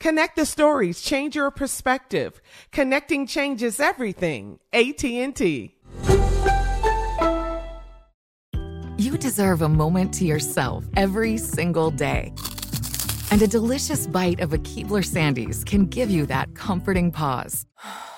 Connect the stories, change your perspective. Connecting changes everything. AT&T. You deserve a moment to yourself every single day. And a delicious bite of a Keebler Sandies can give you that comforting pause.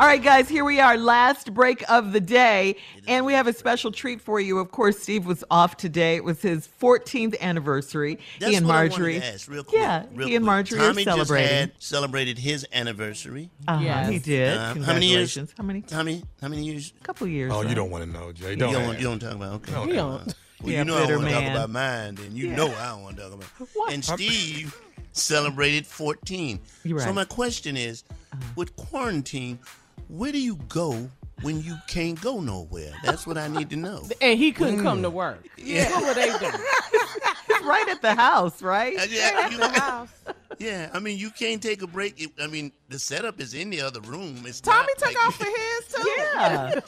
All right, guys, here we are, last break of the day, and we have a special treat for you. Of course, Steve was off today. It was his 14th anniversary. That's he and what Marjorie. I to ask real quick. Yeah, real he and quick. Marjorie Tommy are celebrating. Just had celebrated his anniversary. Uh-huh, Yes. he did. Uh, how many years? Congratulations. How many? How many? How many years? A couple years. Oh, you don't want to know, Jay. Don't. don't, you don't talk about. Okay. No, He don't. Well, Yeah, you know I want to talk about mine, then you Yeah. know I don't want to talk about. What? And Steve celebrated 14. You're So my question is, with quarantine, where do you go when you can't go nowhere? That's what I need to know. And he couldn't come to work. Yeah. What were they doing? right at the house, right? Uh, yeah, you- the house. yeah, I mean, you can't take a break. It- I mean, the setup is in the other room. It's Tommy not took like- off for his too. Yeah.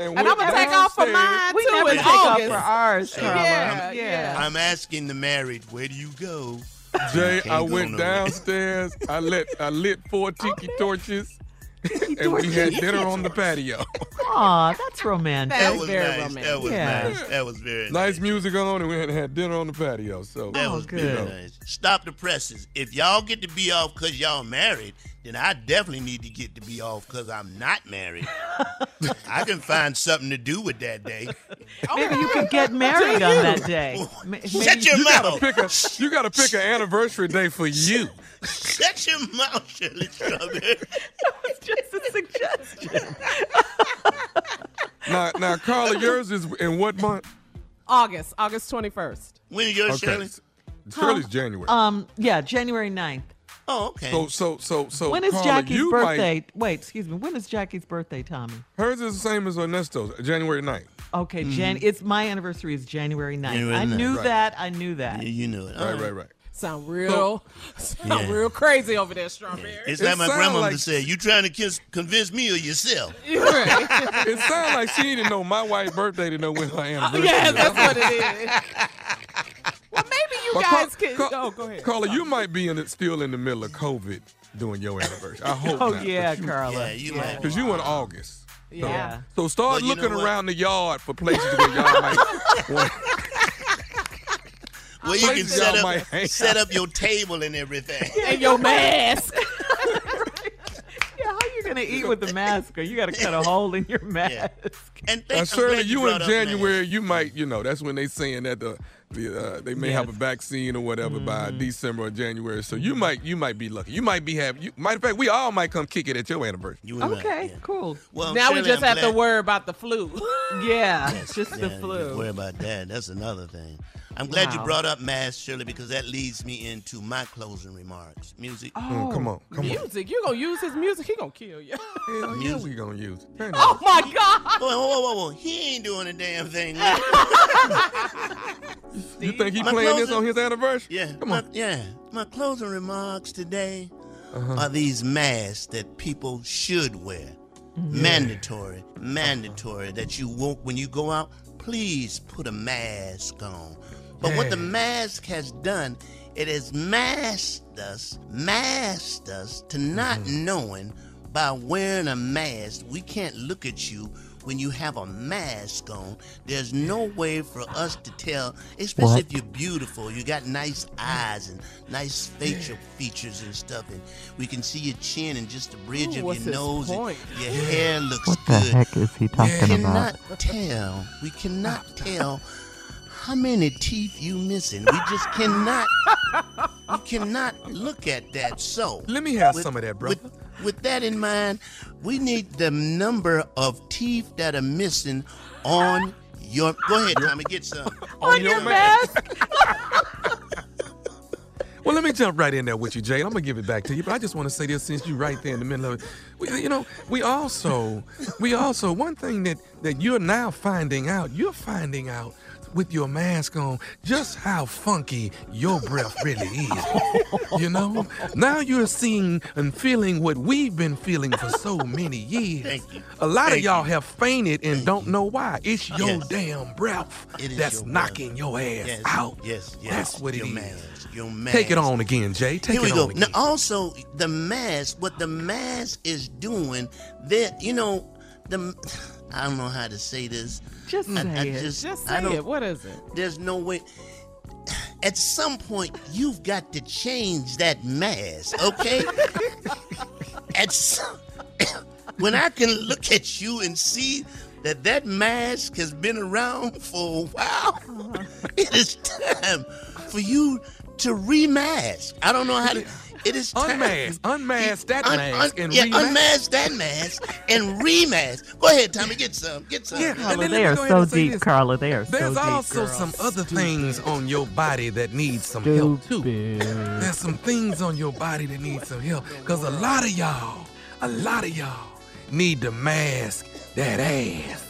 And I'm gonna take off for mine we too never in take off August. for ours, Carla. Yeah, yeah. I'm asking the married, where do you go? Jay, I went nowhere. downstairs. I lit I lit four tiki torches, and we had dinner on the patio. Aw, that's romantic. That was very nice. romantic. That was Yeah. nice. That was very nice music on, and we had had dinner on the patio. So That Oh, was good. very nice. Stop the presses. If y'all get to be off because y'all married, then I definitely need to get to be off because I'm not married. I can find something to do with that day. Maybe you could get married on that day. Ma- maybe Shut your you gotta pick a you gotta pick an anniversary day for you. Shut your mouth, Shirley Strawberry. It's just a suggestion. Now, now, Carla, yours is in what month? August, August 21st. When is yours, Okay, Shirley? Shirley's January. Um, yeah, January 9th. Oh, okay. so, so, so, so. When is Carla, Jackie's birthday? Might, Wait, excuse me. When is Jackie's birthday, Tommy? hers is the same as Ernesto's, January 9th. Okay, mm-hmm. Jan. It's my anniversary is January 9th. January I knew Right. that. I knew that. Yeah, you knew it. All Right, uh-huh. right, right. Sound real, sound Yeah. real crazy over there, Strawberry. It's It like my sound grandmother like- said, you trying to kiss, convince me or yourself? It sounds like she didn't know my wife's birthday to know when her anniversary. yeah, is. that's what it is. Well, maybe you But guys Car- can. Car- oh, go ahead. Carla, you might be in it still in the middle of COVID doing your anniversary. I hope Oh not. yeah, but you, Carla. Yeah, you might. Because you in August. Yeah. So start Well, looking around the yard for places where y'all might want. Well, you can set up set up your table and everything. And your mask. Yeah, how you gonna eat with the mask? Or you got to cut a hole in your mask. And Now, thank, uh, I'm Shirley, you in January, masks. you might, you know, that's when they saying that the, the uh, they may have a vaccine or whatever by Mm-hmm. December or January. So you might, you might be lucky. You might be have. You, matter of fact, we all might come kick it at your anniversary. You and I, Okay, yeah. cool. Well, now we just I'm have to worry about the flu. Yeah, it's just the Yeah, Don't flu. worry about that. That's another thing. I'm glad you brought up masks, Shirley, because that leads me into my closing remarks. Music. Mm, come on, come on. music. You gonna use his music? He gonna kill you. Hell yeah, we gonna use it. Oh my God. Whoa, whoa, whoa, whoa, whoa. He ain't doing a damn thing. You think he My playing this on his anniversary? Yeah, Come my, on. yeah. My closing remarks today Uh-huh. are these masks that people should wear. Mandatory, mandatory that you won't when you go out. Please put a mask on. But what the mask has done, it has masked us, masked us to not Mm-hmm. knowing by wearing a mask. We can't look at you when you have a mask on. There's no way for us to tell, especially if you're beautiful, you got nice eyes and nice facial features and stuff, and we can see your chin and just the bridge Ooh, of your nose. and? Your hair looks good. What the heck is he talking about? We cannot tell. We cannot tell how many teeth you missing. We just cannot. We cannot look at that. So Let me have some of that, brother. With, with that in mind, we need the number of teeth that are missing on your. Go ahead, Tommy. Get some. on your mask. Well, let me jump right in there with you, Jay. I'm gonna give it back to you, but I just want to say this since you're right there in the middle of it. We, you know, we also, we also, one thing that that you're now finding out, you're finding out with your mask on just how funky your breath really is. You know, now you're seeing and feeling what we've been feeling for so many years. Thank you. A lot of y'all you. have fainted and don't know why. It's your Yes. damn breath that's your breath. knocking your ass Yes, out. yes, yes. That's what it your is. Your mask. Take it on again, Jay. Take Here we it go. on Now, also, the mask, what the mask is doing, that you know, the I don't know how to say this. Just I, I say it. just, Just I say don't, it. What is it? There's no way. At some point, you've got to change that mask, okay? at some, when I can look at you and see that that mask has been around for a while, uh-huh. it is time for you to remask. I don't know how to. It is time. Unmask, unmask that Un- mask un- and yeah, remask. unmask that mask and remask. Go ahead, Tommy, get some, get some. Yeah, and Carla, then let they are so deep, this. Carla. They are so There's deep. also girl. some other things on your body that need some help too. There's some things on your body that need some help. Cause a lot of y'all, a lot of y'all need to mask that ass.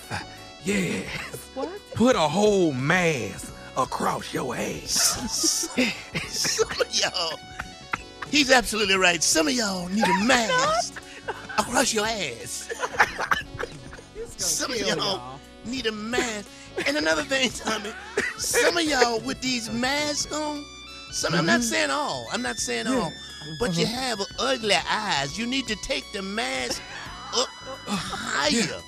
Yes. What? Put a whole mask across your ass. Some of y'all, he's absolutely right. Some of y'all need a mask across your ass. Some of y'all, y'all. need a mask. And another thing, Tommy, some of y'all with these masks on, some I'm Mm-hmm. not saying all, I'm not saying all, but you have ugly eyes. You need to take the mask up higher.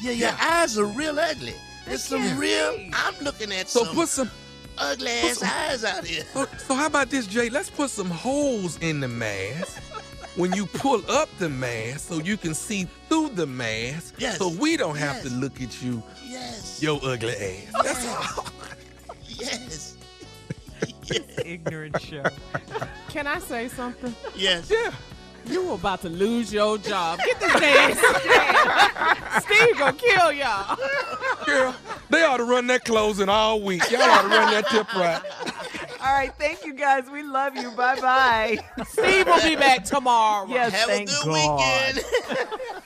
Yeah, your eyes are real ugly. There's some real. I'm looking at So some put some ugly ass eyes out here. So, so how about this, Jay? Let's put some holes in the mask when you pull up the mask so you can see through the mask. Yes. So we don't have to look at you, Yes. your ugly ass. That's all. Yes. ignorant show. Can I say something? Yes. Yeah. You about to lose your job. Get this man. Steve gonna kill y'all. Girl, they ought to run that closing all week. Y'all ought to run that tip right. All right, thank you guys. We love you. Bye bye. Steve will be back tomorrow. yes, Have thank a good God. weekend.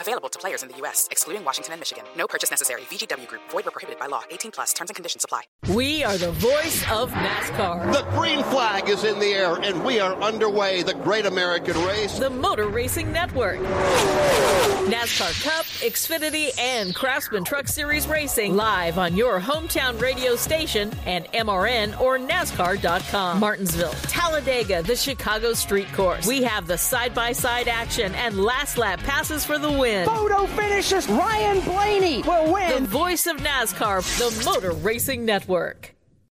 Available to players in the U.S., excluding Washington and Michigan. No purchase necessary. VGW Group, void or prohibited by law. 18 plus terms and conditions apply. We are the voice of NASCAR. The green flag is in the air, and we are underway. The great American race. The Motor Racing Network. NASCAR Cup, Xfinity, and Craftsman Truck Series Racing live on your hometown radio station and MRN or NASCAR.com. Martinsville, Talladega, the Chicago Street Course. We have the side by side action and last lap passes for the win. Photo finishes. Ryan Blaney will win. The voice of NASCAR, the Motor Racing Network.